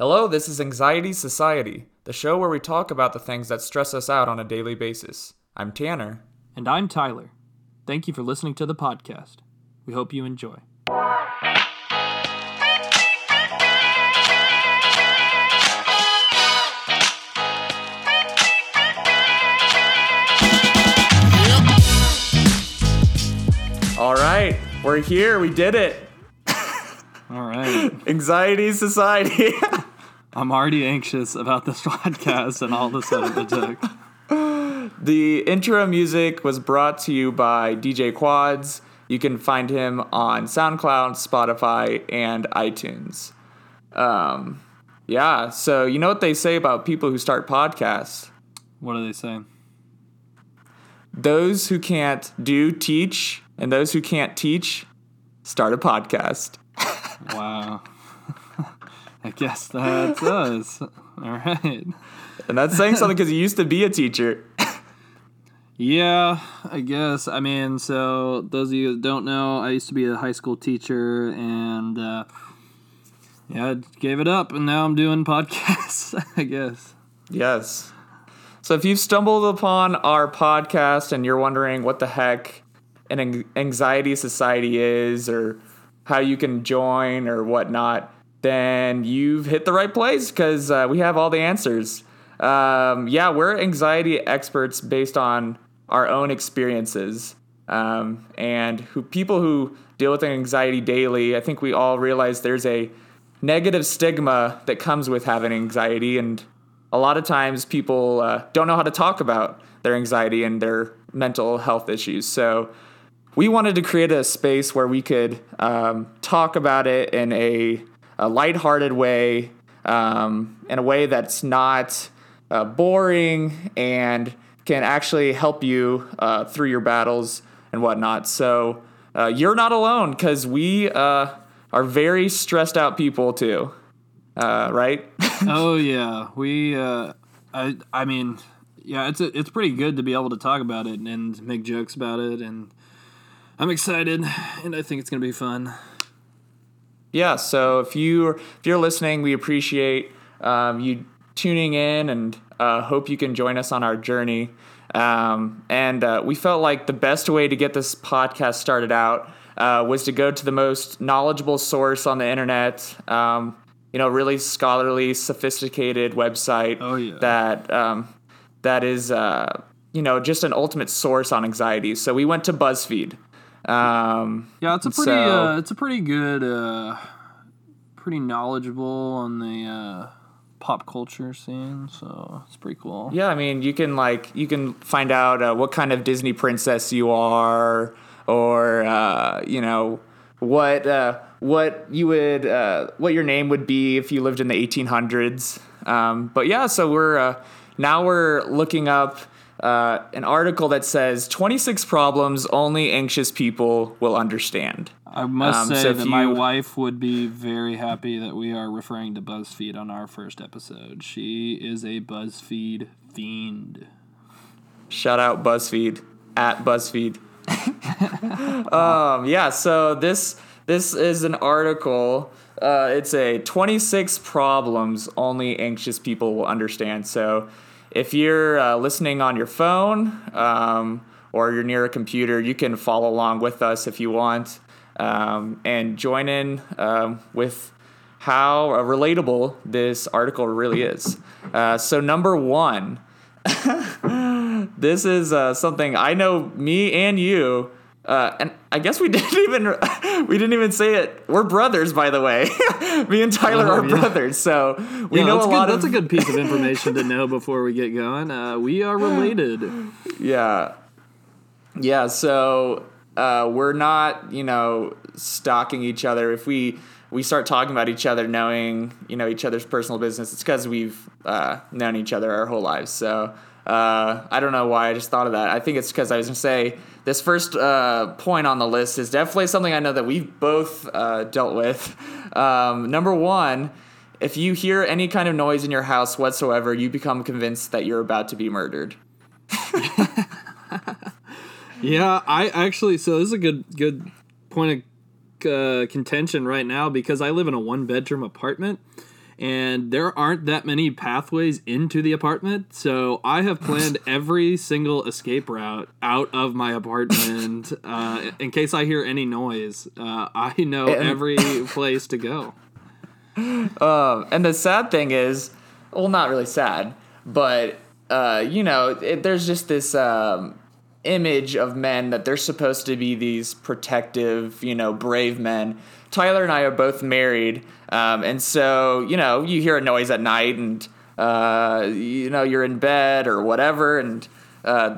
Hello, this is Anxiety Society, the show where we talk about the things that stress us out on a daily basis. I'm Tanner. And I'm Tyler. Thank you for listening to the podcast. We hope you enjoy. All right, we're here. We did it. All right. Anxiety Society. I'm already anxious about this podcast and all the stuff it took. the intro music was brought to you by DJ Quads. You can find him on SoundCloud, Spotify, and iTunes. Um, yeah, so you know what they say about people who start podcasts? What do they say? Those who can't do teach, and those who can't teach start a podcast. Wow. I guess that's us. All right. And that's saying something because you used to be a teacher. Yeah, I guess. I mean, so those of you that don't know, I used to be a high school teacher and uh, yeah, I gave it up and now I'm doing podcasts, I guess. Yes. So if you've stumbled upon our podcast and you're wondering what the heck an anxiety society is or how you can join or whatnot, then you've hit the right place because uh, we have all the answers. Um, yeah, we're anxiety experts based on our own experiences. Um, and who people who deal with anxiety daily, I think we all realize there's a negative stigma that comes with having anxiety, and a lot of times people uh, don't know how to talk about their anxiety and their mental health issues. So we wanted to create a space where we could um, talk about it in a, a lighthearted way, um, in a way that's not uh, boring and can actually help you uh, through your battles and whatnot. So uh, you're not alone because we uh, are very stressed out people too, uh, right? oh yeah, we. Uh, I I mean, yeah, it's a, it's pretty good to be able to talk about it and make jokes about it, and I'm excited, and I think it's gonna be fun. Yeah. So if you if you're listening, we appreciate um, you tuning in and uh, hope you can join us on our journey. Um, and uh, we felt like the best way to get this podcast started out uh, was to go to the most knowledgeable source on the internet. Um, you know, really scholarly, sophisticated website oh, yeah. that um, that is uh, you know just an ultimate source on anxiety. So we went to BuzzFeed. Um, yeah, it's a pretty so, uh, it's a pretty good, uh, pretty knowledgeable on the uh, pop culture scene, so it's pretty cool. Yeah, I mean, you can like you can find out uh, what kind of Disney princess you are, or uh, you know what uh, what you would uh, what your name would be if you lived in the 1800s. Um, but yeah, so we're uh, now we're looking up. Uh, an article that says 26 problems only anxious people will understand. I must um, say so that you, my wife would be very happy that we are referring to BuzzFeed on our first episode. She is a BuzzFeed fiend. Shout out BuzzFeed at BuzzFeed. um, yeah, so this this is an article. Uh, it's a 26 problems only anxious people will understand. So if you're uh, listening on your phone um, or you're near a computer, you can follow along with us if you want um, and join in um, with how uh, relatable this article really is. Uh, so, number one, this is uh, something I know me and you. Uh, and I guess we didn't even we didn't even say it. We're brothers, by the way. me and Tyler oh, are yeah. brothers, so we yeah, know a good. lot. That's of... a good piece of information to know before we get going. Uh, we are related. Yeah, yeah. So uh, we're not, you know, stalking each other. If we we start talking about each other, knowing you know each other's personal business, it's because we've uh, known each other our whole lives. So uh, I don't know why I just thought of that. I think it's because I was gonna say this first uh, point on the list is definitely something I know that we've both uh, dealt with. Um, number one. If you hear any kind of noise in your house whatsoever, you become convinced that you're about to be murdered. Yeah, I actually. So this is a good good point of uh, contention right now because I live in a one bedroom apartment, and there aren't that many pathways into the apartment. So I have planned every single escape route out of my apartment uh, in case I hear any noise. Uh, I know every place to go. Um, and the sad thing is, well, not really sad, but uh, you know, it, there's just this um, image of men that they're supposed to be these protective, you know, brave men. Tyler and I are both married, um, and so you know, you hear a noise at night, and uh, you know, you're in bed or whatever, and uh,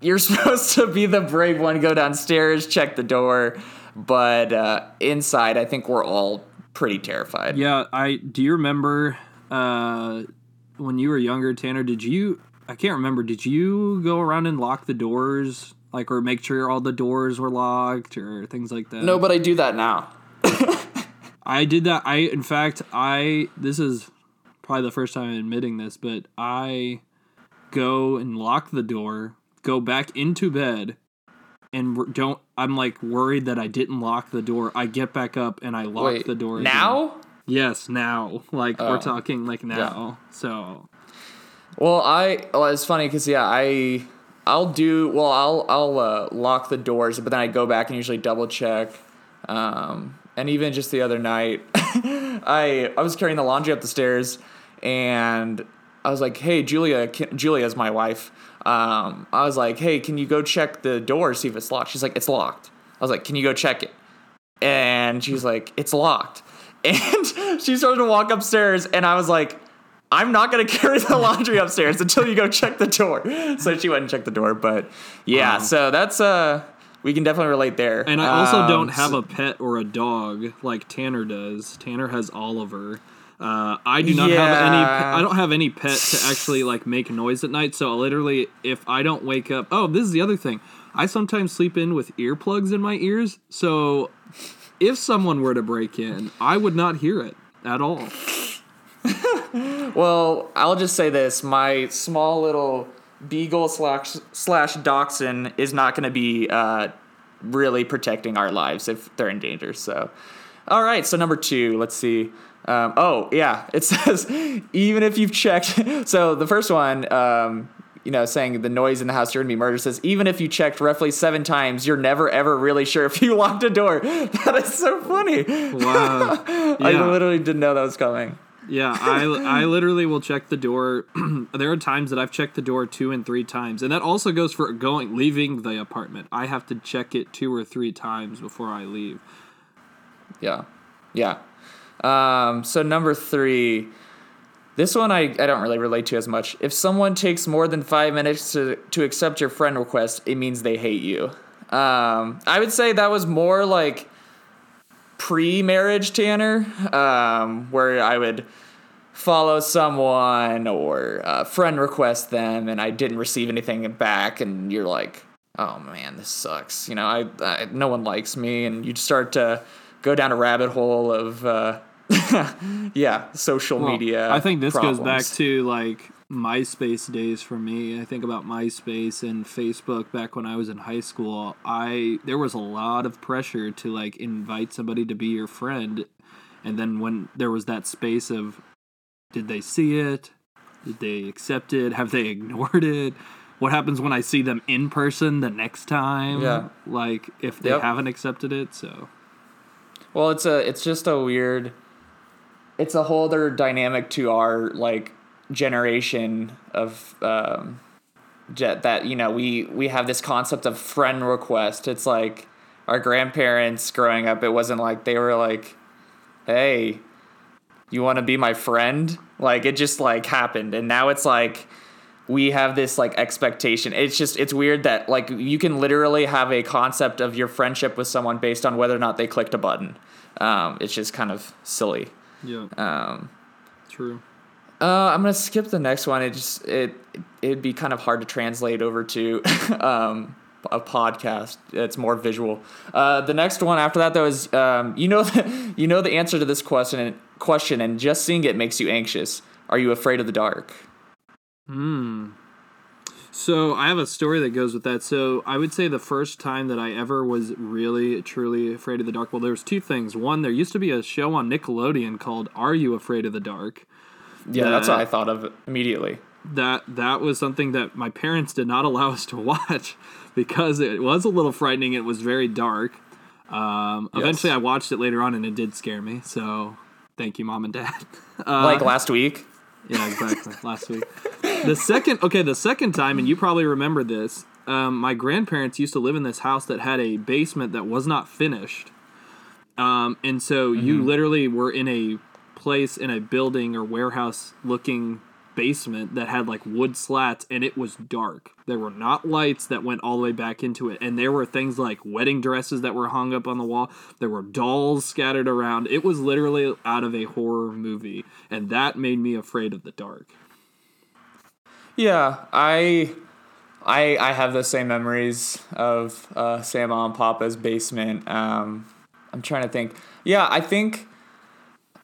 you're supposed to be the brave one, go downstairs, check the door, but uh, inside, I think we're all pretty terrified. Yeah, I do you remember uh, when you were younger, Tanner? Did you? I can't remember. Did you go around and lock the doors, like, or make sure all the doors were locked, or things like that? No, but I do that now. I did that. I, in fact, I. This is probably the first time I'm admitting this, but I go and lock the door, go back into bed, and don't. I'm like worried that I didn't lock the door. I get back up and I lock Wait, the door. again. now? Yes, now. Like Oh. we're talking like now. So Well, I well, it's funny because yeah, I I'll do well. I'll I'll uh, lock the doors, but then I go back and usually double check. Um, and even just the other night, I I was carrying the laundry up the stairs, and I was like, "Hey, Julia, can, Julia's my wife." Um, I was like, "Hey, can you go check the door see if it's locked?" She's like, "It's locked." I was like, "Can you go check it?" And she's like, "It's locked." And she started to walk upstairs, and I was like, I'm not gonna carry the laundry upstairs until you go check the door. So she went and checked the door, but yeah, Um, so that's uh we can definitely relate there. and I also Um, don't have so- a pet or a dog like Tanner does. Tanner has Oliver. Uh, I do not have any. I don't have any pet to actually like make noise at night. So literally, if I don't wake up, oh, this is the other thing. I sometimes sleep in with earplugs in my ears. So if someone were to break in, I would not hear it at all. Well, I'll just say this: my small little beagle slash slash dachshund is not going to be uh, really protecting our lives if they're in danger. So, all right. So number two, let's see. Um, oh yeah, it says even if you've checked. So the first one, um, you know, saying the noise in the house you're gonna be murdered says even if you checked roughly seven times, you're never ever really sure if you locked a door. That is so funny. Wow. I literally didn't know that was coming. Yeah, I, I literally will check the door. there are times that I've checked the door two and three times, and that also goes for going leaving the apartment. I have to check it two or three times before I leave. Yeah. Yeah. Um, so number three, this one I, I don't really relate to as much. If someone takes more than five minutes to, to accept your friend request, it means they hate you. Um, I would say that was more like pre-marriage Tanner, um, where I would follow someone or uh, friend request them and I didn't receive anything back and you're like, oh man, this sucks. You know, I, I no one likes me and you start to go down a rabbit hole of uh, yeah, social Well, media. I think this goes back to like MySpace days for me. I think about MySpace and Facebook back when I was in high school. I there was a lot of pressure to like invite somebody to be your friend, and then when there was that space of, did they see it? Did they accept it? Have they ignored it? What happens when I see them in person the next time? Yeah. Like if they Yep. haven't accepted it, so Well, it's a it's just a weird it's a whole other dynamic to our like generation of um jet that you know we we have this concept of friend request. It's like our grandparents growing up it wasn't like they were like hey you want to be my friend? Like it just like happened and now it's like we have this like expectation. It's just it's weird that like you can literally have a concept of your friendship with someone based on whether or not they clicked a button. Um, it's just kind of silly. yeah, Um, true. Uh, I'm gonna skip the next one. It just it it'd be kind of hard to translate over to um, a podcast. It's more visual. Uh, the next one after that though is um, you know the, you know the answer to this question question and just seeing it makes you anxious. Are you afraid of the dark? Hmm. So I have a story that goes with that. So I would say the first time that I ever was really truly afraid of the dark. Well, there was two things. One, there used to be a show on Nickelodeon called "Are You Afraid of the Dark?" Yeah, that's what I thought of immediately. That that was something that my parents did not allow us to watch because it was a little frightening. It was very dark. Um, Eventually, I watched it later on, and it did scare me. So thank you, mom and dad. Uh, like last week. Yeah, exactly. Last week. The second, okay, the second time, and you probably remember this. Um, my grandparents used to live in this house that had a basement that was not finished, um, and so you literally were in a place in a building or warehouse looking basement that had like wood slats and it was dark. There were not lights that went all the way back into it. And there were things like wedding dresses that were hung up on the wall. There were dolls scattered around. It was literally out of a horror movie. And that made me afraid of the dark. Yeah, I, I, I have the same memories of uh, Sam and Papa's basement. Um, I'm trying to think. Yeah, I think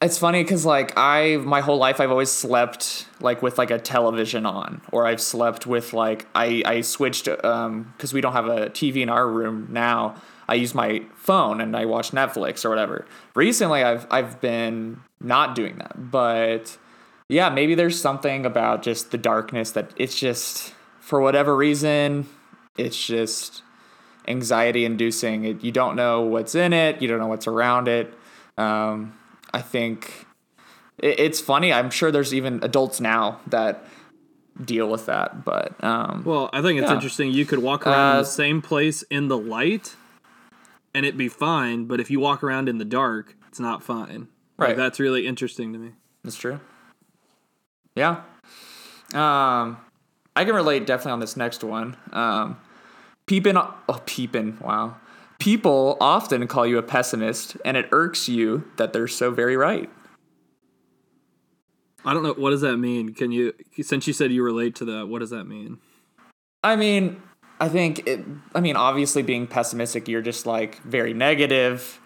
it's funny because like I, my whole life, I've always slept like with like a television on, or I've slept with like I, I switched um because we don't have a TV in our room now. I use my phone and I watch Netflix or whatever. Recently, I've I've been not doing that, but yeah, maybe there's something about just the darkness that it's just for whatever reason, it's just anxiety inducing. It, you don't know what's in it, you don't know what's around it. Um, I think it, it's funny. I'm sure there's even adults now that deal with that, but um, Well, I think it's Yeah. interesting. You could walk around in Uh, the same place in the light and it'd be fine. But if you walk around in the dark, it's not fine. Like, Right. that's really interesting to me. That's true. Yeah. Um, I can relate definitely on this next one. Um, peepin, oh, peeping. wow. People often call you a pessimist, and it irks you that they're so very right. I don't know. What does that mean? Can you, since you said you relate to that, what does that mean? I mean, I think it, I mean, obviously being pessimistic, you're just like very negative.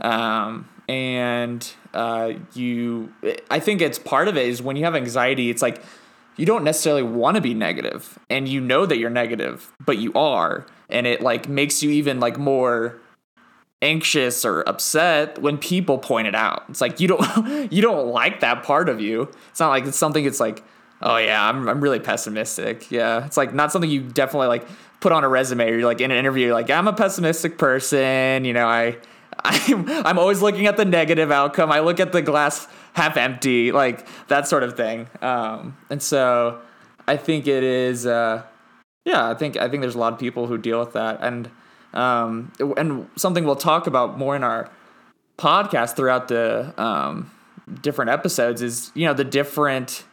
Um, and uh, you, I think it's part of it is when you have anxiety, it's like you don't necessarily want to be negative and you know that you're negative, but you are. And it like makes you even like more anxious or upset when people point it out. It's like you don't you don't like that part of you. It's not like it's something it's like, oh yeah, I'm I'm really pessimistic. Yeah. It's like not something you definitely like put on a resume or you're like in an interview, you're like, I'm a pessimistic person, you know, I I'm I'm always looking at the negative outcome. I look at the glass half empty, like that sort of thing. Um and so I think it is uh yeah, I think I think there's a lot of people who deal with that, and um, and something we'll talk about more in our podcast throughout the um, different episodes is you know the different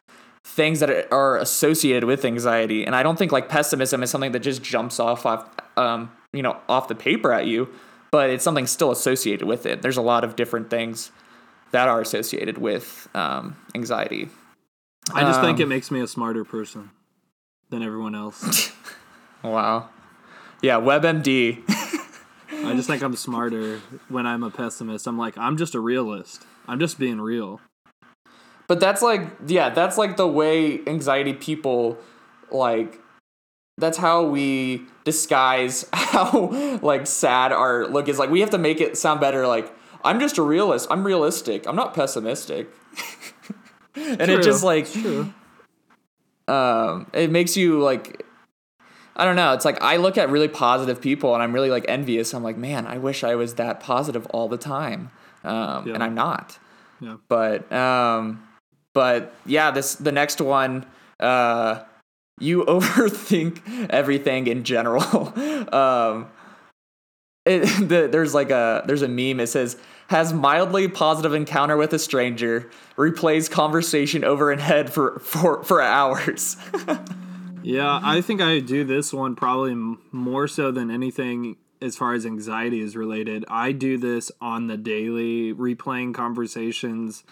things that are associated with anxiety, and I don't think like pessimism is something that just jumps off off um, you know off the paper at you, but it's something still associated with it. There's a lot of different things that are associated with um, anxiety. I just think Um, it makes me a smarter person than everyone else. Wow. Yeah, WebMD. I just think I'm smarter when I'm a pessimist. I'm like, I'm just a realist. I'm just being real. But that's like, yeah, that's like the way anxiety people like. That's how we disguise how like sad our look is. Like we have to make it sound better. Like I'm just a realist. I'm realistic. I'm not pessimistic. and it just like true. Um, it makes you like I don't know. It's like I look at really positive people and I'm really like envious. I'm like, man, I wish I was that positive all the time, um, Yeah. and I'm not. Yeah. But um, but yeah, this the next one. Uh, you overthink everything in general. um, it, the, there's like a there's a meme. It says has mildly positive encounter with a stranger, replays conversation over and head for for for hours. Yeah, I think I do this one probably more so than anything as far as anxiety is related. I do this on the daily, replaying conversations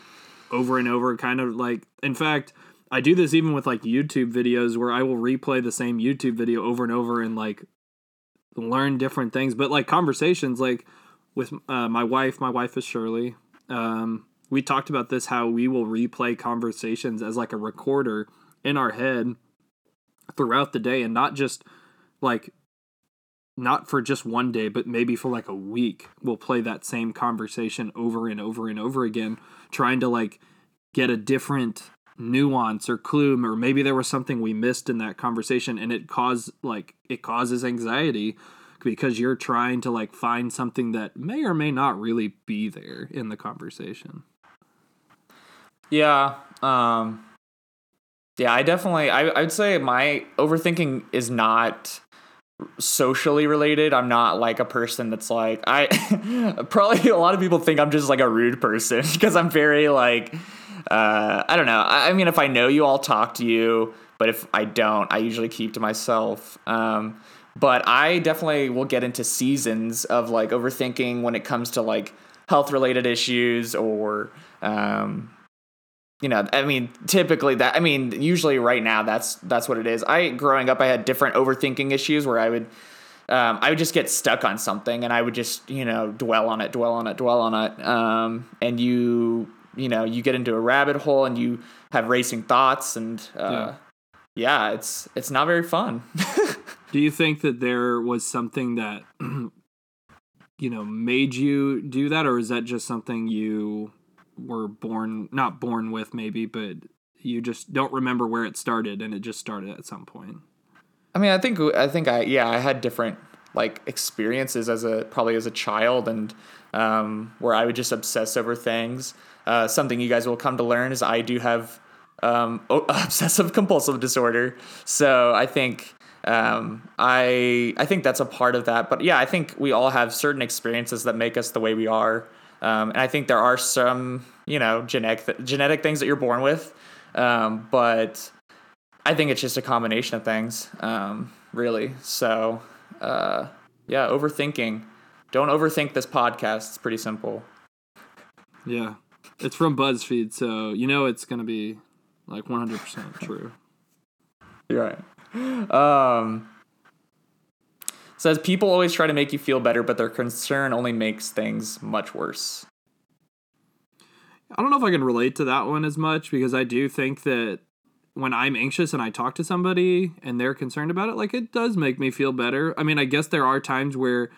over and over, kind of like, in fact, I do this even with like YouTube videos where I will replay the same YouTube video over and over and like learn different things. But like conversations, like with uh, my wife, my wife is Shirley. Um, we talked about this how we will replay conversations as like a recorder in our head throughout the day and not just like not for just one day, but maybe for like a week, we'll play that same conversation over and over and over again, trying to like get a different nuance or clue, or maybe there was something we missed in that conversation and it caused like it causes anxiety because you're trying to like find something that may or may not really be there in the conversation. Yeah. Um yeah, I definitely I I would say my overthinking is not socially related. I'm not like a person that's like I probably a lot of people think I'm just like a rude person because I'm very like uh I don't know. I, I mean if I know you I'll talk to you, but if I don't, I usually keep to myself. Um but I definitely will get into seasons of like overthinking when it comes to like health related issues or um you know, I mean, typically that I mean, usually right now that's that's what it is. I growing up I had different overthinking issues where I would um, I would just get stuck on something and I would just, you know, dwell on it, dwell on it, dwell on it. Um, and you, you know, you get into a rabbit hole and you have racing thoughts and uh, yeah. yeah, it's it's not very fun. Do you think that there was something that you know made you do that or is that just something you were born not born with maybe but you just don't remember where it started and it just started at some point I mean, I think I think I yeah, I had different like experiences as a probably as a child and um, where I would just obsess over things. Uh, something you guys will come to learn is I do have um, obsessive compulsive disorder. So I think um, I I think that's a part of that. But yeah, I think we all have certain experiences that make us the way we are. Um, and I think there are some, you know, genetic th- genetic things that you're born with, um, but I think it's just a combination of things, um, really. So, uh, yeah, overthinking. Don't overthink this podcast. It's pretty simple. Yeah, it's from BuzzFeed, so you know it's gonna be like 100% true. You're right. Um, says people always try to make you feel better, but their concern only makes things much worse. I don't know if I can relate to that one as much because I do think that when I'm anxious and I talk to somebody and they're concerned about it, like it does make me feel better. I mean, I guess there are times where,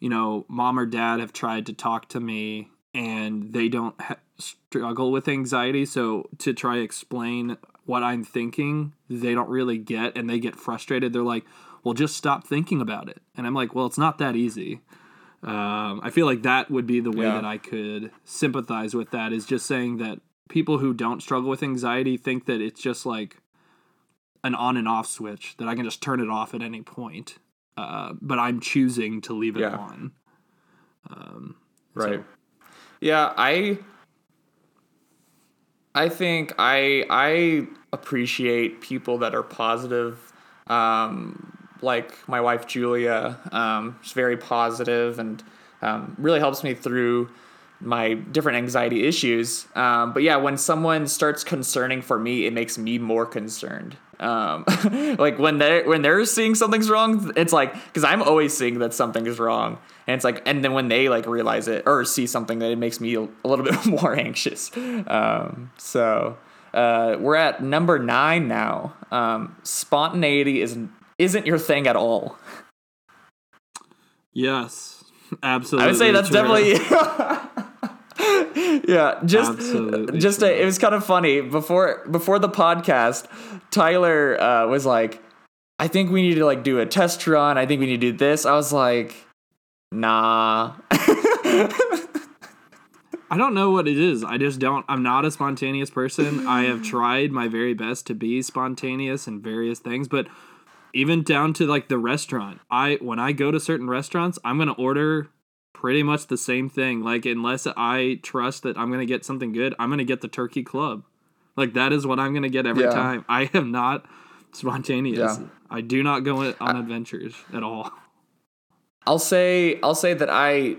you know, mom or dad have tried to talk to me and they don't ha- struggle with anxiety. So to try explain what I'm thinking, they don't really get and they get frustrated. They're like, well, just stop thinking about it. And I'm like, well, it's not that easy. Um, I feel like that would be the way Yeah. that I could sympathize with that is just saying that people who don't struggle with anxiety think that it's just like an on and off switch that I can just turn it off at any point. Uh, but I'm choosing to leave it Yeah. on. Um, Right. Yeah, I I think I I appreciate people that are positive. Um, like my wife Julia, um, she's very positive and um, really helps me through my different anxiety issues. Um, but yeah, when someone starts concerning for me, it makes me more concerned. Um, like when they when they're seeing something's wrong, it's like because I'm always seeing that something is wrong, and it's like and then when they like realize it or see something, that it makes me a, little bit more anxious. Um, so uh, we're at number nine now. Um, spontaneity isn't isn't your thing at all. yes, absolutely. I would say that's true. definitely. yeah, just Absolutely just a, it was kind of funny before before the podcast. Tyler uh, was like, "I think we need to like do a test run. I think we need to do this." I was like, "Nah." I don't know what it is. I just don't. I'm not a spontaneous person. I have tried my very best to be spontaneous in various things, but even down to like the restaurant. I when I go to certain restaurants, I'm gonna order pretty much the same thing. Like unless I trust that I'm gonna get something good, I'm gonna get the turkey club. Like that is what I'm gonna get every Yeah. time. I am not spontaneous. Yeah. I do not go on adventures at all. I'll say I'll say that I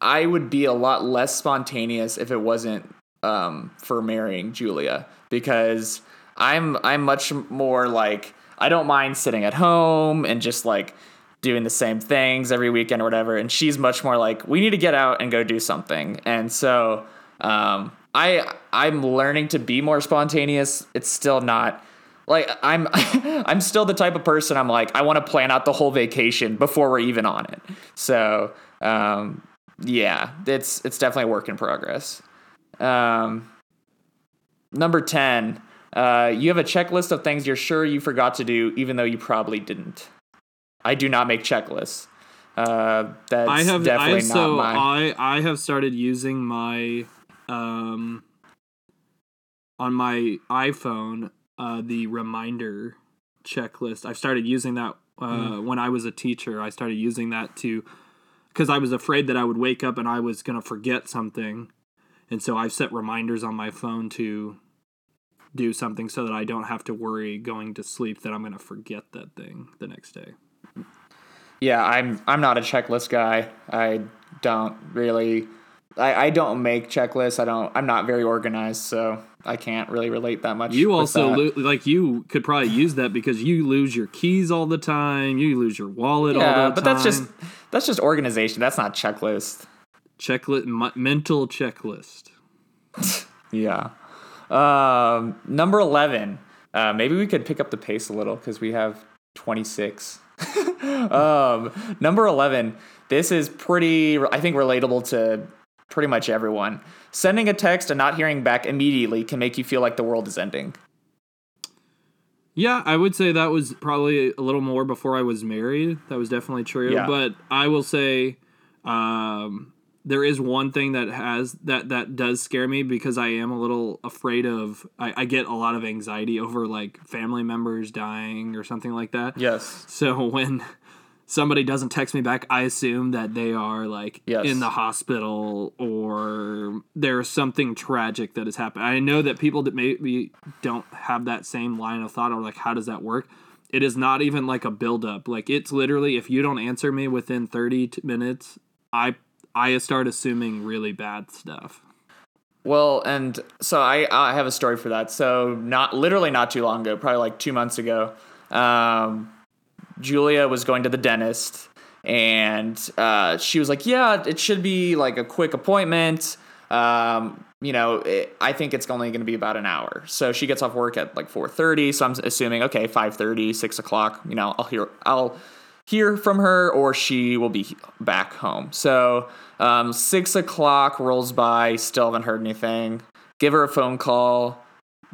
I would be a lot less spontaneous if it wasn't um, for marrying Julia because I'm I'm much more like I don't mind sitting at home and just like doing the same things every weekend or whatever and she's much more like we need to get out and go do something and so um, I I'm learning to be more spontaneous it's still not like I'm I'm still the type of person I'm like I want to plan out the whole vacation before we're even on it. So um, yeah, it's it's definitely a work in progress. Um, number ten, uh, you have a checklist of things you're sure you forgot to do, even though you probably didn't. I do not make checklists. Uh, that's I have definitely I, not so my. I I have started using my um on my iPhone uh the reminder checklist. I've started using that uh Hmm. when I was a teacher. I started using that to cuz I was afraid that I would wake up and I was going to forget something. And so I've set reminders on my phone to do something so that I don't have to worry going to sleep that I'm going to forget that thing the next day. Yeah, I'm I'm not a checklist guy. I don't really I, I don't make checklists. I don't I'm not very organized, so I can't really relate that much. You also lo- like you could probably use that because you lose your keys all the time. You lose your wallet all the yeah, time. but that's just that's just organization. That's not checklist. checklist m- mental checklist. Yeah. Um, number eleven. Uh, maybe we could pick up the pace a little because we have twenty six. um, number eleven. This is pretty. I think relatable to pretty much everyone. Sending a text and not hearing back immediately can make you feel like the world is ending. Yeah, I would say that was probably a little more before I was married. That was definitely true. Yeah. But I will say um, there is one thing that has that that does scare me because I am a little afraid of. I, I get a lot of anxiety over like family members dying or something like that. Yes. So when somebody doesn't text me back, I assume that they are like Yes. in the hospital or there's something tragic that has happened. I know that people that maybe don't have that same line of thought are like, how does that work? It is not even like a buildup. Like it's literally if you don't answer me within 30 t- minutes, I I start assuming really bad stuff. Well, and so I I have a story for that. So not literally not too long ago, probably like two months ago, um, Julia was going to the dentist, and uh, she was like, "Yeah, it should be like a quick appointment." Um, you know, it, I think it's only going to be about an hour. So she gets off work at like four thirty. So I'm assuming okay, 5:30, 6 o'clock. You know, I'll hear I'll hear from her or she will be back home. So um, six o'clock rolls by, still haven't heard anything. Give her a phone call,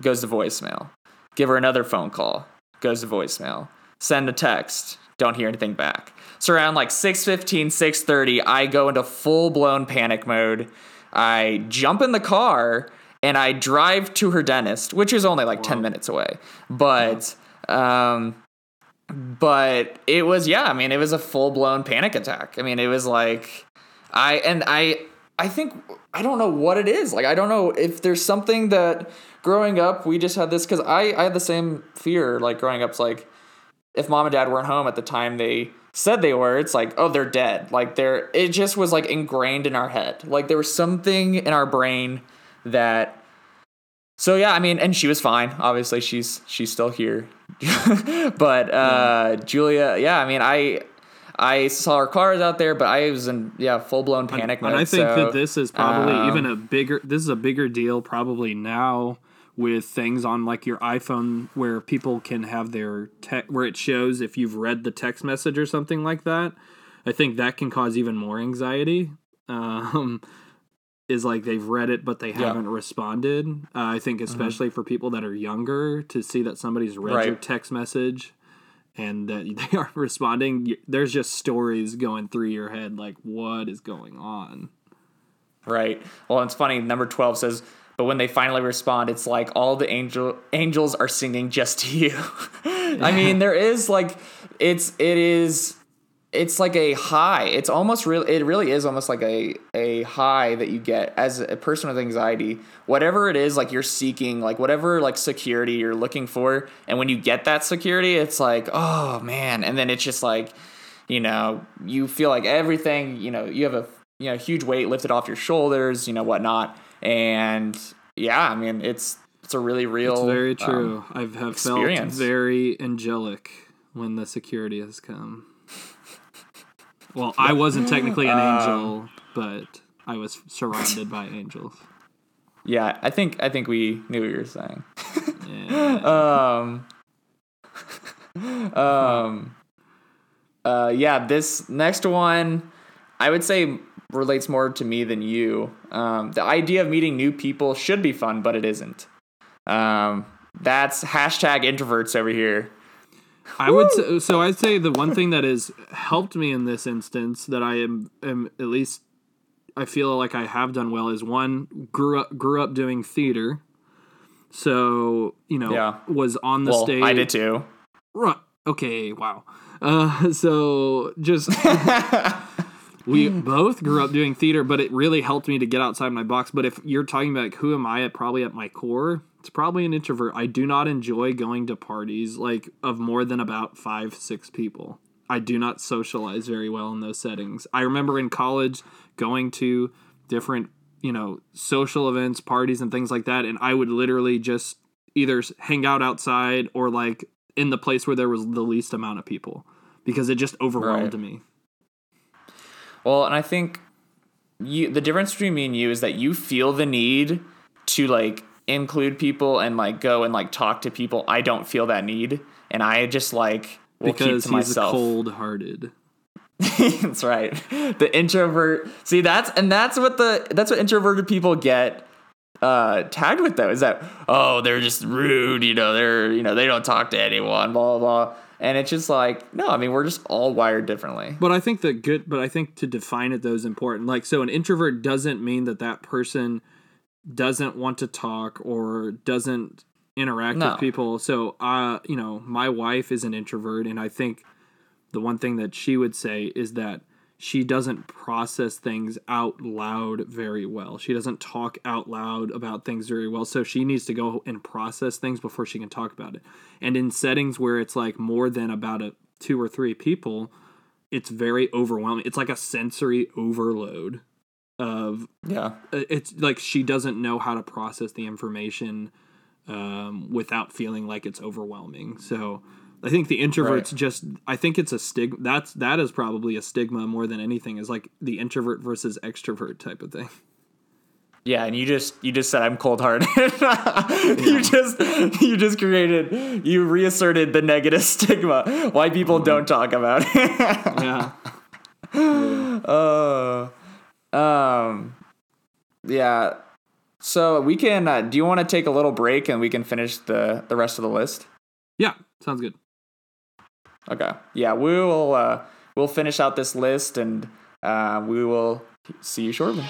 goes to voicemail. Give her another phone call, goes to voicemail. Send a text, don't hear anything back. So around like 6.15, 6.30, I go into full-blown panic mode. I jump in the car and I drive to her dentist, which is only like 10 minutes away. But um, but it was yeah i mean it was a full-blown panic attack i mean it was like i and i i think i don't know what it is like i don't know if there's something that growing up we just had this because i i had the same fear like growing up it's like if mom and dad weren't home at the time they said they were it's like oh they're dead like they're it just was like ingrained in our head like there was something in our brain that so yeah, I mean, and she was fine. Obviously, she's she's still here. but uh, Julia, yeah, I mean, I I saw her cars out there, but I was in yeah full blown panic mode. And I think so, that this is probably um, even a bigger this is a bigger deal probably now with things on like your iPhone where people can have their tech where it shows if you've read the text message or something like that. I think that can cause even more anxiety. Um, is like they've read it but they haven't responded. Uh, I think especially for people that are younger to see that somebody's read your text message and that they aren't responding, there's just stories going through your head like what is going on. Right. Well, it's funny. Number twelve says, but when they finally respond, it's like all the angel angels are singing just to you. I mean, there is like it's it is it's like a high. It's almost real. It really is almost like a a high that you get as a person with anxiety. Whatever it is, like you're seeking, like whatever like security you're looking for, and when you get that security, it's like oh man, and then it's just like you know you feel like everything. You know you have a you know huge weight lifted off your shoulders. You know whatnot, and yeah, I mean it's it's a really real. It's very um, true. I have felt very angelic when the security has come. Well, I wasn't technically an Um, angel, but I was surrounded by angels. yeah, I think I think we knew what you were saying. Yeah. Um, um, uh, yeah, this next one, I would say relates more to me than you. Um, the idea of meeting new people should be fun, but it isn't. Um, that's hashtag introverts over here. I would say, so. I'd say the one thing that has helped me in this instance that I am, am at least I feel like I have done well is one grew up grew up doing theater, so you know Yeah. was on the Well, stage. I did too. Right. Okay. Wow. Uh, so just we both grew up doing theater, but it really helped me to get outside my box. But if you're talking about like, who am I at, probably at my core, it's probably an introvert. I do not enjoy going to parties like of more than about five, six people. I do not socialize very well in those settings. I remember in college going to different, you know, social events, parties, and things like that, and I would literally just either hang out outside or like in the place where there was the least amount of people because it just overwhelmed Right. me. Well, and I think you the difference between me and you is that you feel the need to like include people and like go and like talk to people. I don't feel that need, and I just like will because keep to he's myself. cold hearted. that's right. The introvert. See, that's and that's what the that's what introverted people get uh tagged with though is that oh they're just rude you know they're you know they don't talk to anyone blah blah blah and it's just like no i mean we're just all wired differently But I think that good. But I think to define it though is important. Like, so an introvert doesn't mean that that person doesn't want to talk or doesn't interact No. with people. So, uh, you know, my wife is an introvert, and I think the one thing that she would say is that she doesn't process things out loud very well. She doesn't talk out loud about things very well. So she needs to go and process things before she can talk about it. And in settings where it's like more than about a two or three people, it's very overwhelming. It's like a sensory overload of yeah uh, it's like she doesn't know how to process the information um, without feeling like it's overwhelming. So I think the introverts Right. just I think it's a stigma. That's that is probably a stigma more than anything. Is like the introvert versus extrovert type of thing. yeah and you just you just said i'm cold-hearted you just you just created you reasserted the negative stigma why people don't talk about it Yeah. Uh, um, yeah. So we can. Uh, do you want to take a little break and we can finish the the rest of the list? yeah. Sounds good. Okay. Yeah, we will. Uh, we'll finish out this list and uh, we will see you shortly.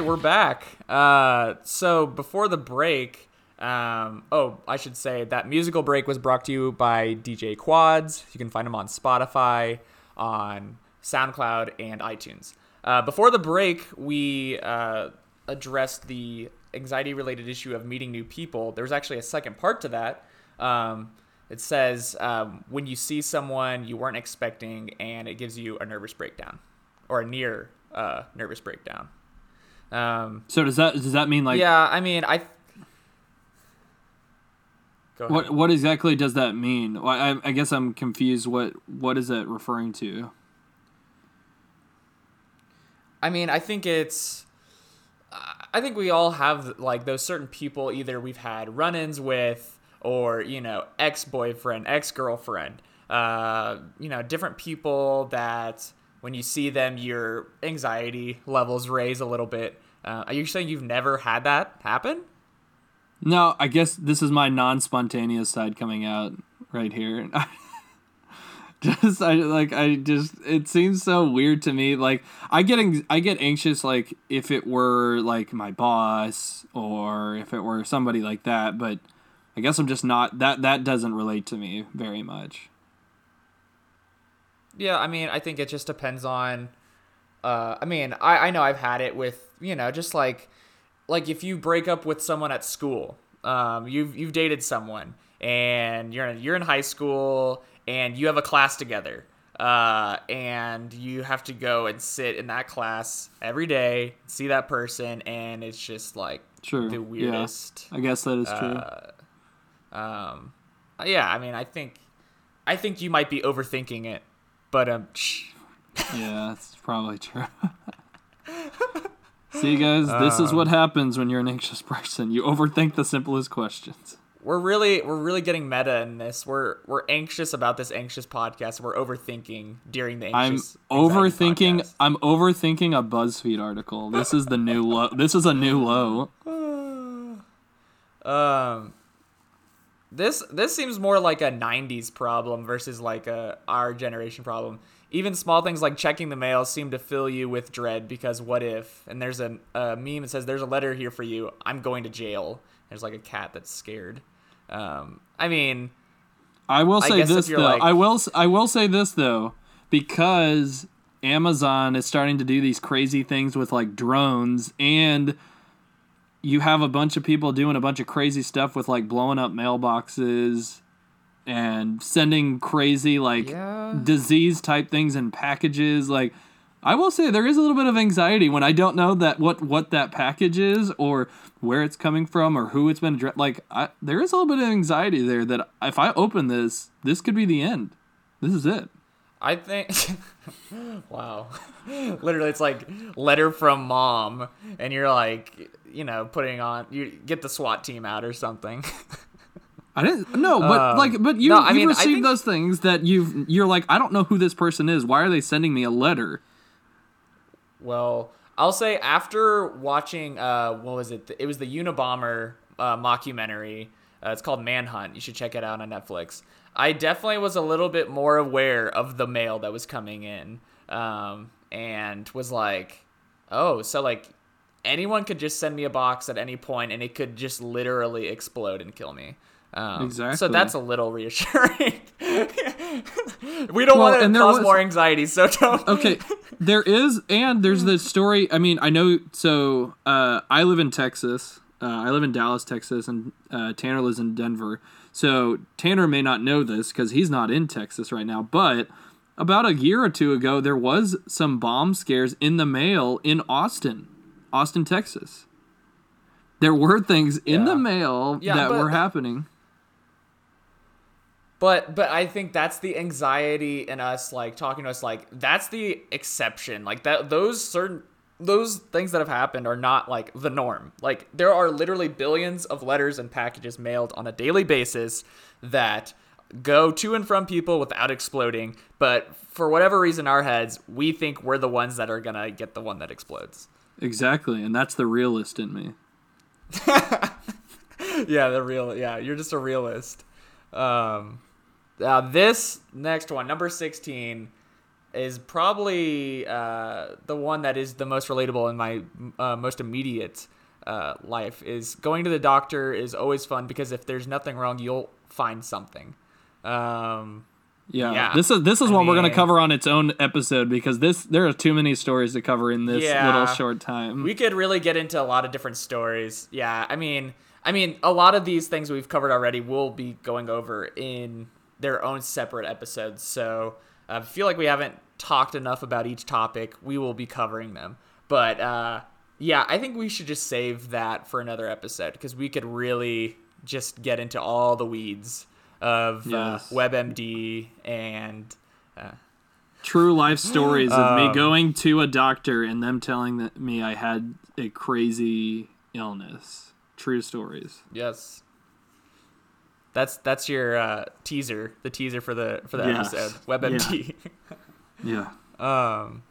Right, we're back. Uh, so before the break, um, oh, I should say that musical break was brought to you by DJ Quads. You can find him on Spotify, on SoundCloud, and iTunes. Uh, before the break, we uh, addressed the anxiety-related issue of meeting new people. There's actually a second part to that. Um, it says um, when you see someone you weren't expecting, and it gives you a nervous breakdown or a near uh, nervous breakdown. Um, So does that does that mean like yeah, I mean, I. What what exactly does that mean? Well, I, I guess I'm confused. What what is it referring to? I mean, I think it's. I think we all have like those certain people either we've had run-ins with or you know ex-boyfriend, ex-girlfriend, uh, you know different people that when you see them your anxiety levels raise a little bit. Uh, are you saying you've never had that happen? No, I guess this is my non-spontaneous side coming out right here. just I like I just it seems so weird to me. Like I get I get anxious like if it were like my boss or if it were somebody like that, but I guess I'm just not that that doesn't relate to me very much. Yeah, I mean, I think it just depends on. Uh, I mean, I, I know I've had it with you know just like like if you break up with someone at school, um, you've you've dated someone and you're in, you're in high school and you have a class together. uh, and you have to go and sit in that class every day, see that person, and it's just like Sure. the yeah. weirdest. I guess that is true. Uh, um, yeah, I mean, I think, I think you might be overthinking it, but um, yeah, that's probably true. See, guys, this is Um, what happens when you're an anxious person. You overthink the simplest questions. we're really we're really getting meta in this. We're we're anxious about this anxious podcast. We're overthinking during the anxious. I'm overthinking. podcast. I'm overthinking a BuzzFeed article. This is the new low. This is a new low. Um, this this seems more like a '90s problem versus like a our generation problem. Even small things like checking the mail seem to fill you with dread because what if? And there's a, a meme that says, "There's a letter here for you. I'm going to jail." There's like a cat that's scared. Um, I mean, I will say if this though. like- I will. I will say this though, because Amazon is starting to do these crazy things with like drones, and you have a bunch of people doing a bunch of crazy stuff with like blowing up mailboxes and sending crazy like Yeah. disease type things in packages. Like, I will say there is a little bit of anxiety when I don't know that what what that package is or where it's coming from or who it's been addressed. Like, I, there is a little bit of anxiety there that if I open this, this could be the end. This is it. I think. wow. Literally, it's like letter from mom, and you're like, you know, putting on you get the SWAT team out or something. I didn't no, but Um, like, but you no, I you've mean, received think- those things that you've you're like, I don't know who this person is. Why are they sending me a letter? Well, I'll say after watching, uh, what was it? It was the Unabomber uh, mockumentary. Uh, it's called Manhunt. You should check it out on Netflix. I definitely was a little bit more aware of the mail that was coming in, um, and was like, oh, so like anyone could just send me a box at any point, and it could just literally explode and kill me. Um, So that's a little reassuring. we don't Well, want to cause was- more anxiety, so don't. okay there is and there's this story i mean i know so uh, i live in texas uh, i live in dallas texas and uh, tanner lives in denver so tanner may not know this because he's not in texas right now but about a year or two ago there was some bomb scares in the mail in austin austin texas there were things in the mail Yeah, that but- were happening But but I think that's the anxiety in us like talking to us like that's the exception. Like that those certain those things that have happened are not like the norm. Like there are literally billions of letters and packages mailed on a daily basis that go to and from people without exploding, but for whatever reason our heads, we think we're the ones that are going to get the one that explodes. Exactly and that's the realist in me yeah, the real. Yeah, you're just a realist. Um, now this next one, number sixteen, is probably uh, the one that is the most relatable in my uh, most immediate uh, life. Is going to the doctor is always fun because if there's nothing wrong, you'll find something. Um, Yeah, Yeah. this is this is I one we're gonna cover on its own episode because this there are too many stories to cover in this Yeah. little short time. we could really get into a lot of different stories. Yeah, I mean, I mean, a lot of these things we've covered already will be going over in their own separate episodes. So uh, I feel like we haven't talked enough about each topic. We will be covering them, but uh, yeah, I think we should just save that for another episode because we could really just get into all the weeds of Yes. uh, WebMD and. Uh, True life stories of me Um, going to a doctor and them telling that me I had a crazy illness. True stories. Yes. That's that's your uh, teaser, the teaser for the for the Yes. episode. WebMD. Yeah. um,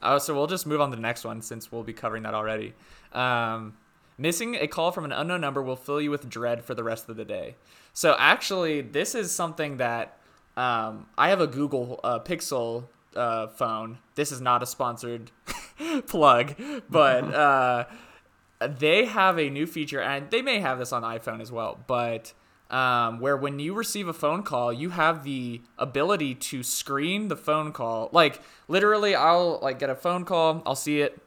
oh, so we'll just move on to the next one since we'll be covering that already. Um, missing a call from an unknown number will fill you with dread for the rest of the day. So actually, this is something that um, I have a Google uh, Pixel uh, phone. This is not a sponsored plug, but uh, they have a new feature, and they may have this on iPhone as well, but um, where when you receive a phone call, you have the ability to screen the phone call. Like literally, I'll like get a phone call, I'll see it.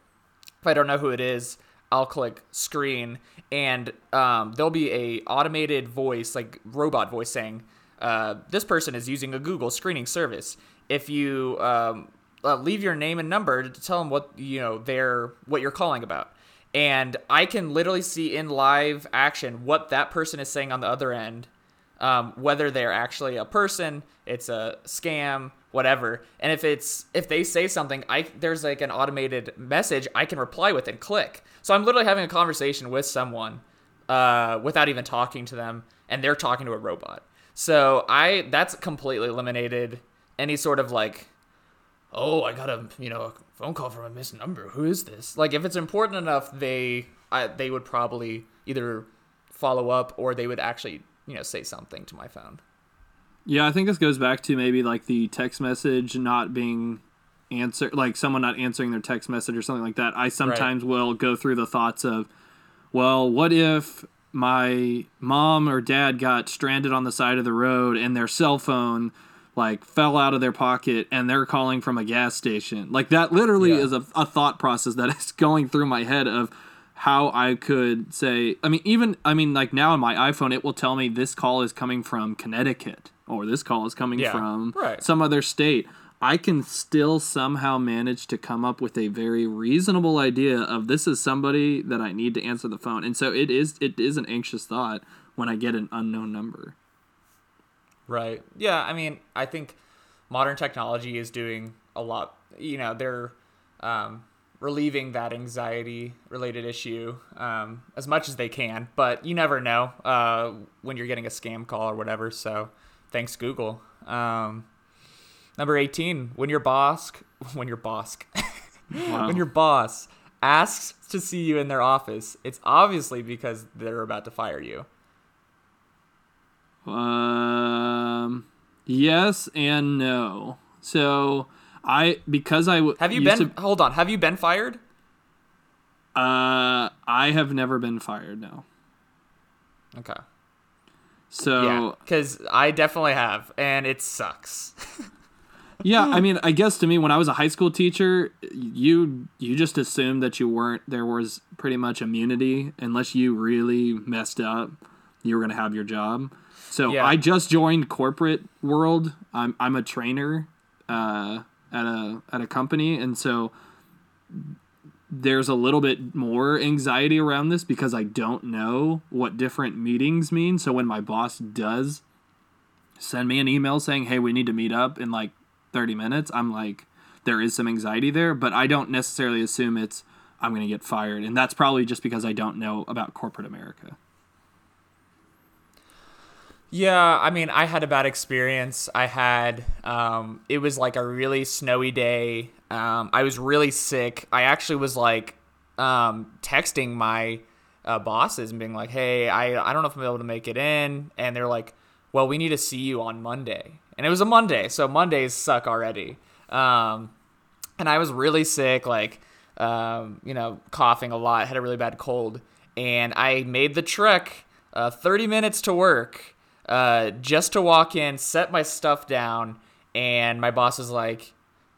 If I don't know who it is, I'll click screen, and um, there'll be a automated voice, like robot voice, saying, uh, "This person is using a Google screening service. if you um, uh, leave your name and number to tell them what you know they're what you're calling about and i can literally see in live action what that person is saying on the other end um, whether they're actually a person it's a scam whatever and if it's if they say something i there's like an automated message i can reply with and click so i'm literally having a conversation with someone uh, without even talking to them and they're talking to a robot so i that's completely eliminated any sort of like oh, I got a you know a phone call from a missed number. Who is this? Like, if it's important enough, they I, they would probably either follow up or they would actually you know say something to my phone. Yeah, I think this goes back to maybe like the text message not being answer like someone not answering their text message or something like that. I sometimes right. will go through the thoughts of, well, what if my mom or dad got stranded on the side of the road and their cell phone like fell out of their pocket and they're calling from a gas station. Like that literally yeah. is a, a thought process that is going through my head of how I could say I mean even I mean like now on my iPhone it will tell me this call is coming from Connecticut or this call is coming yeah, from right. some other state. I can still somehow manage to come up with a very reasonable idea of this is somebody that I need to answer the phone. And so it is it is an anxious thought when I get an unknown number. Right. Yeah. I mean, I think modern technology is doing a lot. You know, they're um, relieving that anxiety related issue um, as much as they can, but you never know uh, when you're getting a scam call or whatever. So thanks, Google. Um, number 18, when your boss, when your boss, wow. when your boss asks to see you in their office, it's obviously because they're about to fire you. Um, yes and no. So I because I w- have you been to, hold on have you been fired? Uh, I have never been fired. No. Okay. So yeah, because I definitely have, and it sucks. yeah, I mean, I guess to me, when I was a high school teacher, you you just assumed that you weren't there was pretty much immunity unless you really messed up, you were gonna have your job. So yeah. I just joined corporate world. I'm I'm a trainer uh, at a at a company, and so there's a little bit more anxiety around this because I don't know what different meetings mean. So when my boss does send me an email saying, "Hey, we need to meet up in like 30 minutes," I'm like, there is some anxiety there, but I don't necessarily assume it's I'm going to get fired, and that's probably just because I don't know about corporate America. Yeah, I mean, I had a bad experience. I had, um, it was like a really snowy day. Um, I was really sick. I actually was like um, texting my uh, bosses and being like, hey, I, I don't know if I'm able to make it in. And they're like, well, we need to see you on Monday. And it was a Monday, so Mondays suck already. Um, and I was really sick, like, um, you know, coughing a lot, had a really bad cold. And I made the trek uh, 30 minutes to work uh, just to walk in, set my stuff down, and my boss was like,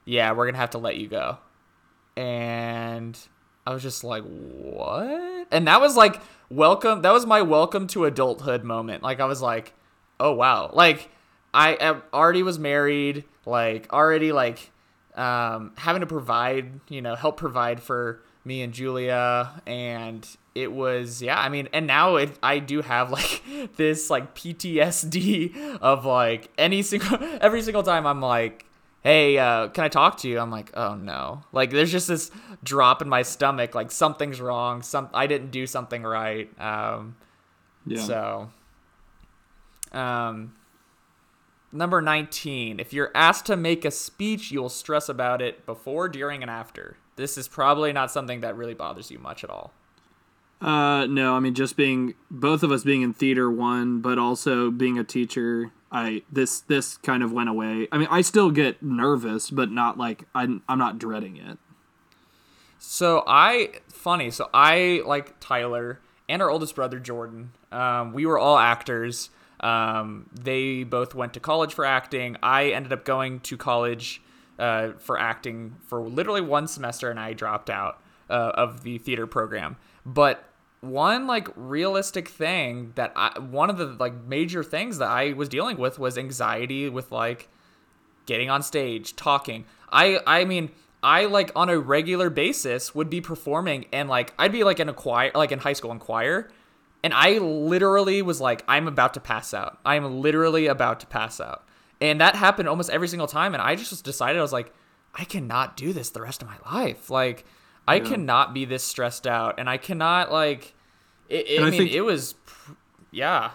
"Yeah, we're gonna have to let you go," and I was just like, "What?" And that was like welcome. That was my welcome to adulthood moment. Like I was like, "Oh wow!" Like I already was married, like already like um, having to provide, you know, help provide for me and Julia, and it was yeah i mean and now it, i do have like this like ptsd of like any single every single time i'm like hey uh, can i talk to you? I'm like oh no. Like there's just this drop in my stomach like something's wrong some i didn't do something right um yeah. so um number 19 if you're asked to make a speech you'll stress about it before during and after. This is probably not something that really bothers you much at all. Uh, no, I mean just being both of us being in theater one, but also being a teacher. I this this kind of went away. I mean, I still get nervous, but not like I'm I'm not dreading it. So I funny. So I like Tyler and our oldest brother Jordan. Um, we were all actors. Um, they both went to college for acting. I ended up going to college uh, for acting for literally one semester, and I dropped out uh, of the theater program. But one like realistic thing that I one of the like major things that I was dealing with was anxiety with like getting on stage, talking. I I mean, I like on a regular basis would be performing and like I'd be like in a choir, like in high school in choir, and I literally was like, I'm about to pass out. I'm literally about to pass out. And that happened almost every single time. And I just decided, I was like, I cannot do this the rest of my life. Like, I Yeah. cannot be this stressed out. And I cannot, like, it, it, I I mean, think- it was, yeah.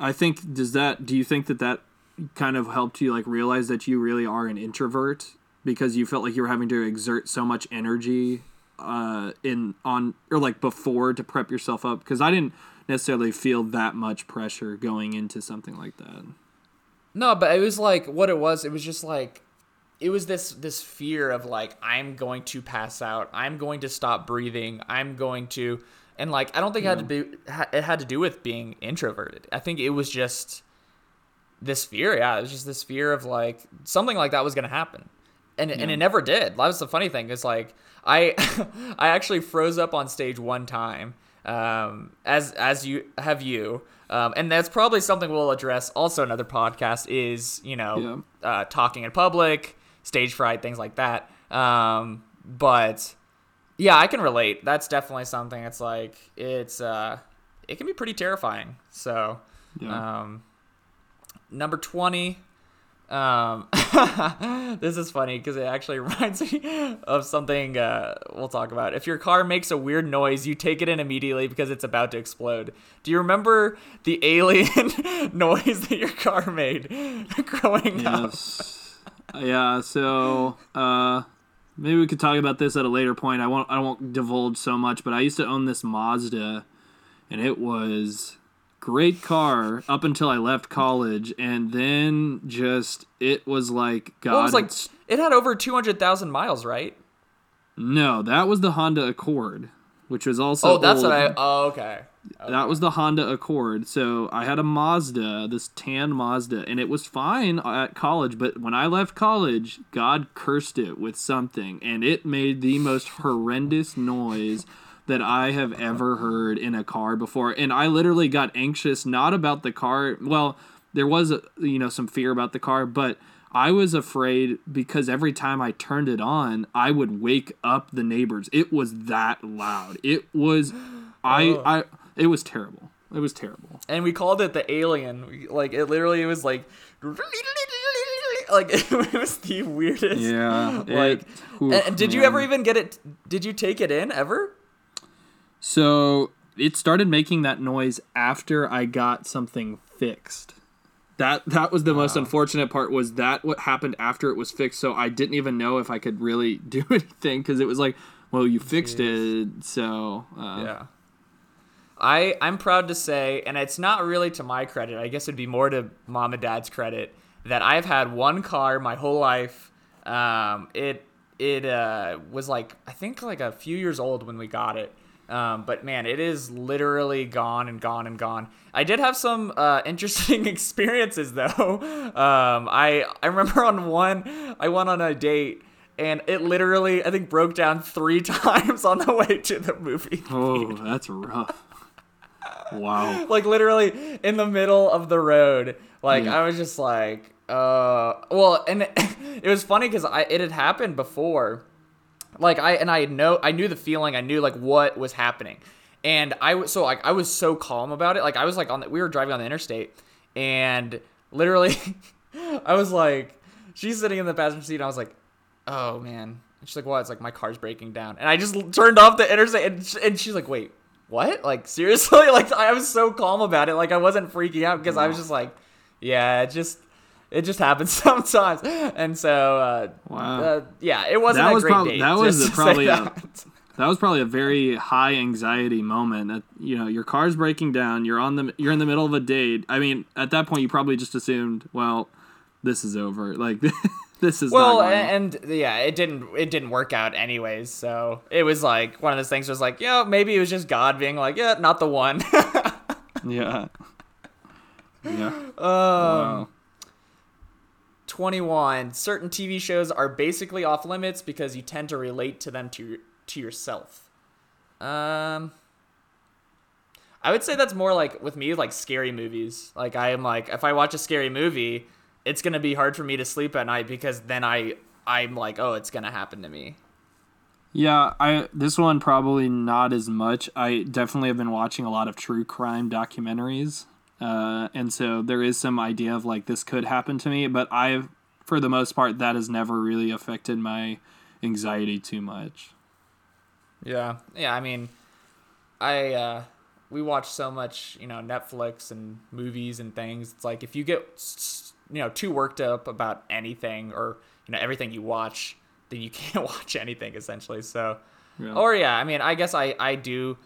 I think does that do you think that that kind of helped you like realize that you really are an introvert because you felt like you were having to exert so much energy uh in on or like before to prep yourself up because I didn't necessarily feel that much pressure going into something like that. No, but it was like what it was. It was just like it was this this fear of like I'm going to pass out. I'm going to stop breathing. I'm going to and like I don't think it had to be it had to do with being introverted. I think it was just this fear. Yeah, it was just this fear of like something like that was going to happen. And and it never did. That was the funny thing. Is like I I actually froze up on stage one time. Um, as as you have you. Um, and that's probably something we'll address also another podcast is, you know, uh, talking in public, stage fright, things like that. Um, but yeah, I can relate. That's definitely something it's like it's uh it can be pretty terrifying. So Yeah. um number 20 um this is funny because it actually reminds me of something uh, we'll talk about if your car makes a weird noise you take it in immediately because it's about to explode do you remember the alien noise that your car made growing up Yes. Yeah. So uh, maybe we could talk about this at a later point. I won't. I won't divulge so much. But I used to own this Mazda, and it was great car up until I left college, and then just it was like God. well, it was like it had over 200,000 miles right no, that was the Honda Accord, which was also. oh that's old. what i oh okay That was the Honda Accord. So I had a Mazda, this tan Mazda, and it was fine at college. But when I left college, God cursed it with something, and it made the most horrendous noise that I have ever heard in a car before. And I literally got anxious, not about the car. Well, there was, you know, some fear about the car, but I was afraid because every time I turned it on, I would wake up the neighbors. It was that loud. It was, I, I, it was terrible. It was terrible. and we called it the alien We- like it literally was like like it was the weirdest Yeah. like it- and, oof, and did you ever even get it did you take it in ever So it started making that noise after I got something fixed. That that was the most unfortunate part. Was that what happened after it was fixed? So I didn't even know if I could really do anything because it was like, well, you fixed it, so uh, yeah i i'm proud to say and it's not really to my credit i guess it'd be more to mom and dad's credit that i've had one car my whole life um it it uh was like i think like a few years old when we got it um, but man, it is literally gone and gone and gone. I did have some uh, interesting experiences though. Um, I I remember on one, I went on a date and it literally I think broke down three times on the way to the movie. Oh, that's rough. Wow. like literally in the middle of the road. Like Yeah. I was just like, uh, well, and it was funny because I it had happened before. Like I and I know I knew the feeling. I knew like what was happening, and I was so like I was so calm about it. Like I was like on the, we were driving on the interstate, and literally, I was like, she's sitting in the passenger seat. and I was like, oh man. And she's like, what? It's like my car's breaking down, and I just turned off the interstate, and, sh- and she's like, wait, what? Like seriously? Like I was so calm about it. Like I wasn't freaking out because I was just like, yeah, just it just happens sometimes. And so uh, Wow. uh, yeah, it wasn't That a was great prob- date. that was just to say probably a- that. That was probably a very high anxiety moment. That you know, your car's breaking down. You're on the you're in the middle of a date. I mean, at that point, you probably just assumed, well, this is over. Like this is well, and, and yeah, it didn't it didn't work out anyways. So it was like one of those things. Was like, yeah, maybe it was just God being like, yeah, not the one. yeah, yeah. um, wow. 21 certain tv shows are basically off limits because you tend to relate to them to to yourself um i would say that's more like with me like scary movies like i am like if i watch a scary movie it's gonna be hard for me to sleep at night because then I I'm like, oh, it's gonna happen to me. Yeah, I this one probably not as much. I definitely have been watching a lot of true crime documentaries, uh, and so there is some idea of like this could happen to me. But I've, for the most part, that has never really affected my anxiety too much. Yeah, yeah. I mean, I uh, we watch so much, you know, Netflix and movies and things. It's like if you get you know too worked up about anything or you know everything you watch then you can't watch anything essentially. So, yeah. or yeah, I mean, I guess I I do.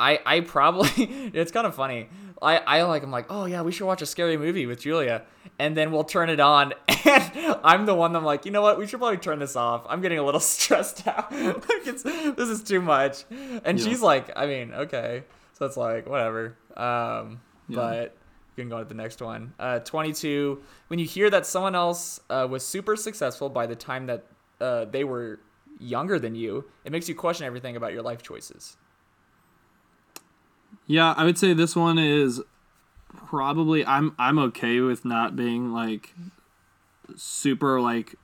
I, I probably it's kind of funny. I, I like I'm like oh yeah we should watch a scary movie with Julia and then we'll turn it on and I'm the one I'm like you know what we should probably turn this off I'm getting a little stressed out like it's this is too much and yeah. she's like I mean okay so it's like whatever um yeah. but you can go to the next one uh 22 when you hear that someone else uh, was super successful by the time that uh, they were younger than you, it makes you question everything about your life choices. Yeah, I would say this one is probably I'm I'm okay with not being like super like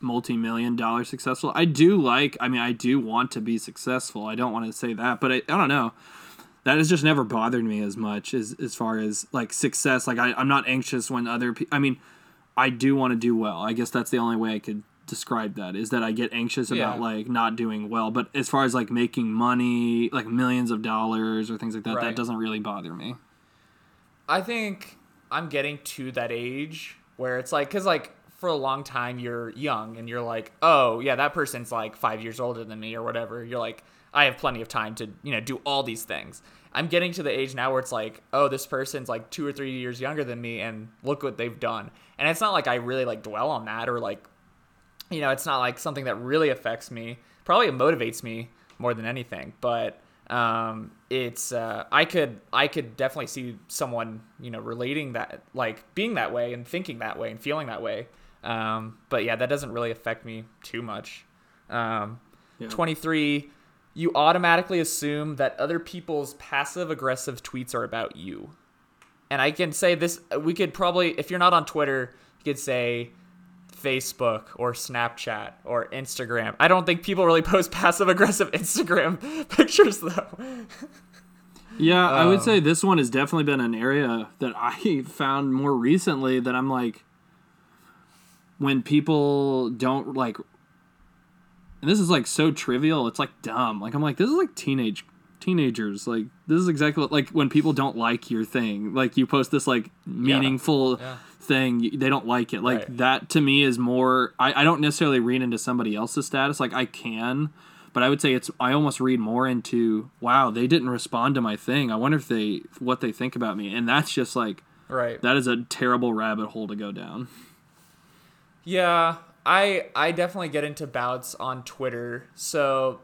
multi-million dollar successful. I do like I mean I do want to be successful. I don't want to say that, but I, I don't know. That has just never bothered me as much as as far as like success. Like I, I'm not anxious when other people I mean I do want to do well. I guess that's the only way I could describe that is that I get anxious about like not doing well. But as far as like making money, like millions of dollars or things like that, right. that doesn't really bother me. I think I'm getting to that age where it's like, cause like for a long time you're young and you're like, oh yeah, that person's like five years older than me or whatever. You're like, I have plenty of time to you know do all these things. I'm getting to the age now where it's like, oh, this person's like two or three years younger than me, and look what they've done. And it's not like I really like dwell on that or like you know, it's not like something that really affects me. Probably it motivates me more than anything, but um, it's uh, I could I could definitely see someone you know relating that like being that way and thinking that way and feeling that way. Um, but yeah, that doesn't really affect me too much. Um, yeah. 23, you automatically assume that other people's passive aggressive tweets are about you. And I can say this, we could probably, if you're not on Twitter, you could say, Facebook or Snapchat or Instagram. I don't think people really post passive aggressive Instagram pictures though. yeah, um, I would um, say this one has definitely been an area that I found more recently that I'm like when people don't like and this is like so trivial, it's like dumb. Like I'm like this is like teenage teenagers like this is exactly what, like when people don't like your thing like you post this like meaningful yeah. Yeah thing they don't like it. Like right. that to me is more I, I don't necessarily read into somebody else's status. Like i can but i would say it's i almost read more into wow they didn't respond to my thing. I wonder if they what they think about me. And that's just like right. that is a terrible rabbit hole to go down. Yeah i i definitely get into bouts on twitter. So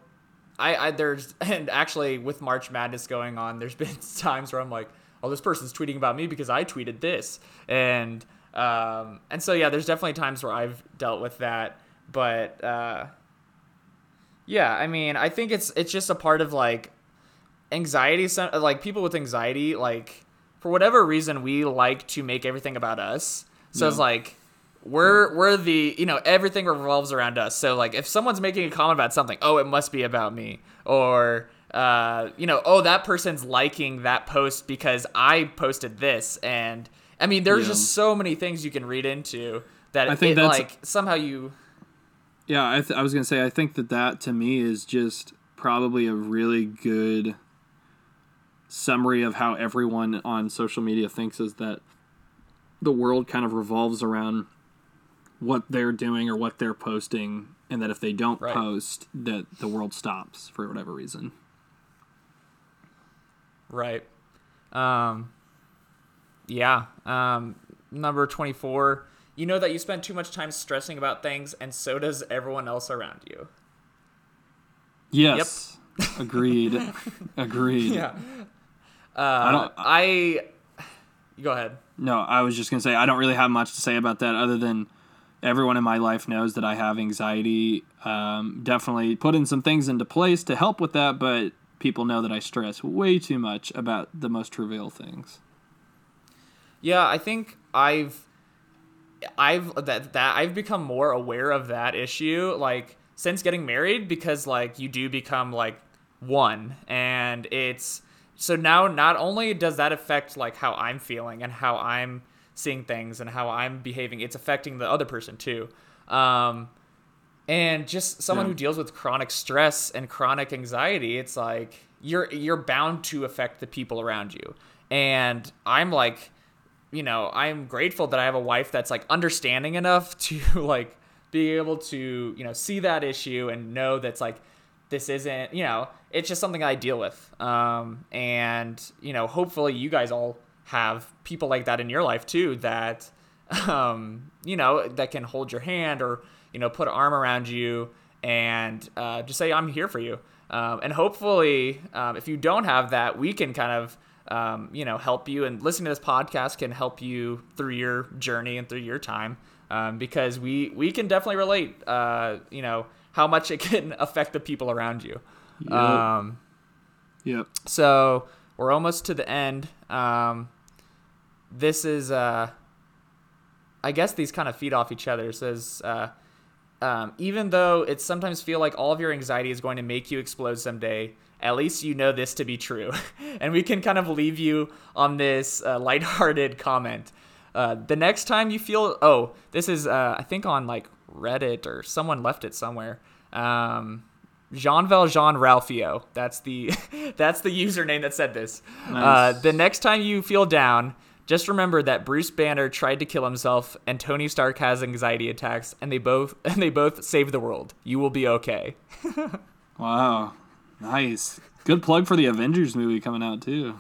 I, I there's and actually with march madness going on there's been times where i'm like oh, this person's tweeting about me because I tweeted this, and um, and so yeah, there's definitely times where I've dealt with that, but uh, yeah, I mean, I think it's it's just a part of like anxiety. Like people with anxiety, like for whatever reason, we like to make everything about us. So yeah. it's like we're we're the you know everything revolves around us. So like if someone's making a comment about something, oh, it must be about me, or uh, you know, oh, that person's liking that post because I posted this, and I mean, there's yeah. just so many things you can read into that I think it, that's like somehow you. Yeah, I, th- I was gonna say I think that that to me is just probably a really good summary of how everyone on social media thinks is that the world kind of revolves around what they're doing or what they're posting and that if they don't right. post that the world stops for whatever reason Right. Um, yeah. Um, number 24. You know that you spend too much time stressing about things, and so does everyone else around you. Yes. Yep. Agreed. Agreed. Yeah. Uh, I don't. I. Go ahead. No, I was just gonna say I don't really have much to say about that other than everyone in my life knows that I have anxiety. Um, definitely putting some things into place to help with that, but people know that I stress way too much about the most trivial things. Yeah, I think I've I've that that I've become more aware of that issue like since getting married because like you do become like one and it's so now not only does that affect like how I'm feeling and how I'm seeing things and how I'm behaving, it's affecting the other person too. Um, and just someone yeah. who deals with chronic stress and chronic anxiety, it's like you're you're bound to affect the people around you. And I'm like, you know, I'm grateful that I have a wife that's like understanding enough to like be able to, you know, see that issue and know that's like this isn't, you know, it's just something I deal with. Um, and, you know, hopefully you guys all have people like that in your life too that, um, you know, that can hold your hand or, you know, put an arm around you and uh, just say, I'm here for you. Um, and hopefully, um, if you don't have that, we can kind of, um, you know, help you. And listening to this podcast can help you through your journey and through your time um, because we, we can definitely relate, uh, you know, how much it can affect the people around you. Yep. Um, yep. So we're almost to the end. Um, this is, uh, I guess these kind of feed off each other. It says, uh, um, even though it sometimes feel like all of your anxiety is going to make you explode someday, at least you know this to be true. and we can kind of leave you on this uh, lighthearted comment. Uh, the next time you feel, oh, this is, uh, I think on like Reddit or someone left it somewhere. Um, Jean Valjean Ralphio. That's the that's the username that said this. Uh, nice. Uh, the next time you feel down, just remember that Bruce Banner tried to kill himself, and Tony Stark has anxiety attacks, and they both and they both save the world. You will be okay. wow, nice. Good plug for the Avengers movie coming out too.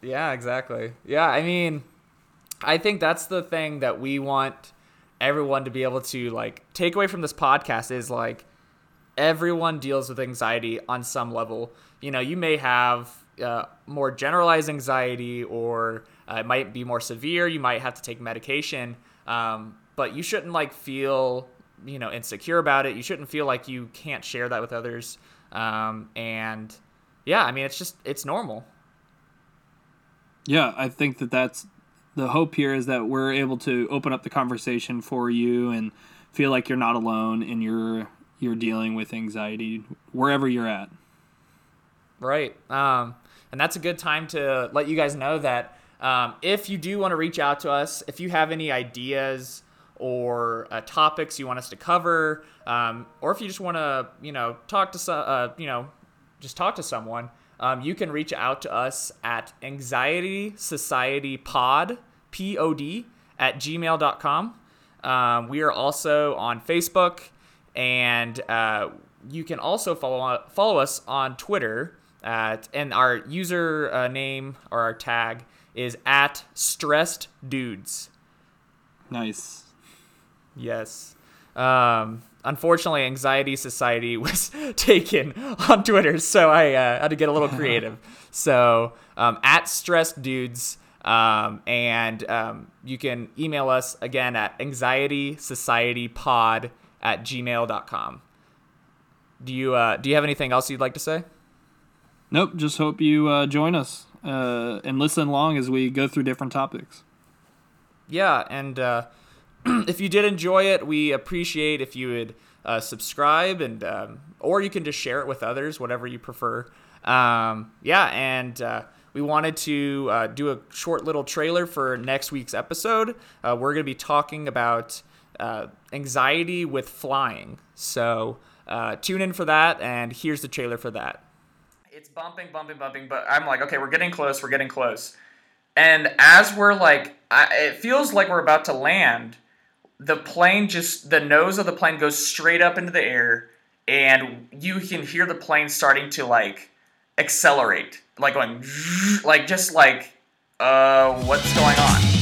Yeah, exactly. Yeah, I mean, I think that's the thing that we want everyone to be able to like take away from this podcast is like everyone deals with anxiety on some level. You know, you may have uh, more generalized anxiety or uh, it might be more severe. You might have to take medication, um, but you shouldn't like feel you know insecure about it. You shouldn't feel like you can't share that with others. Um, and yeah, I mean, it's just it's normal. Yeah, I think that that's the hope here is that we're able to open up the conversation for you and feel like you're not alone in your you're dealing with anxiety wherever you're at. Right. Um, and that's a good time to let you guys know that um, if you do want to reach out to us, if you have any ideas or uh, topics you want us to cover, um, or if you just want to, you know, talk to some, uh, you know, just talk to someone, um, you can reach out to us at anxiety society pod p-o-d at gmail.com um, we are also on facebook and uh, you can also follow follow us on twitter at, and our user uh, name or our tag is at stressed dudes nice yes um, unfortunately, Anxiety Society was taken on Twitter, so I uh, had to get a little creative. so um, at Stressed Dudes, um, and um, you can email us again at anxietysocietypod at gmail.com. Do you uh, do you have anything else you'd like to say? Nope. Just hope you uh, join us uh, and listen along as we go through different topics. Yeah, and uh, if you did enjoy it, we appreciate if you would uh, subscribe and um, or you can just share it with others, whatever you prefer. Um, yeah, and uh, we wanted to uh, do a short little trailer for next week's episode. Uh, we're going to be talking about anxiety with flying. So tune in for that, and here's the trailer for that. It's bumping, bumping, bumping, but I'm like, okay, we're getting close, we're getting close. And as we're like, I, it feels like we're about to land the plane just the nose of the plane goes straight up into the air and you can hear the plane starting to like accelerate like going like just like uh what's going on